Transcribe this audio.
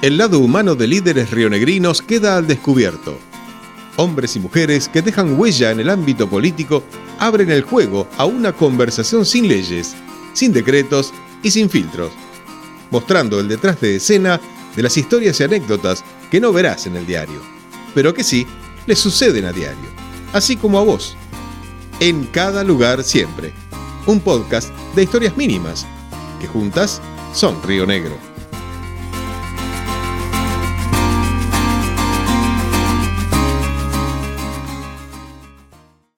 El lado humano de líderes rionegrinos queda al descubierto. Hombres y mujeres que dejan huella en el ámbito político abren el juego a una conversación sin leyes, sin decretos y sin filtros, mostrando el detrás de escena de las historias y anécdotas que no verás en el diario, pero que sí les suceden a diario, así como a vos. En cada lugar siempre. Un podcast de historias mínimas que juntas son Río Negro.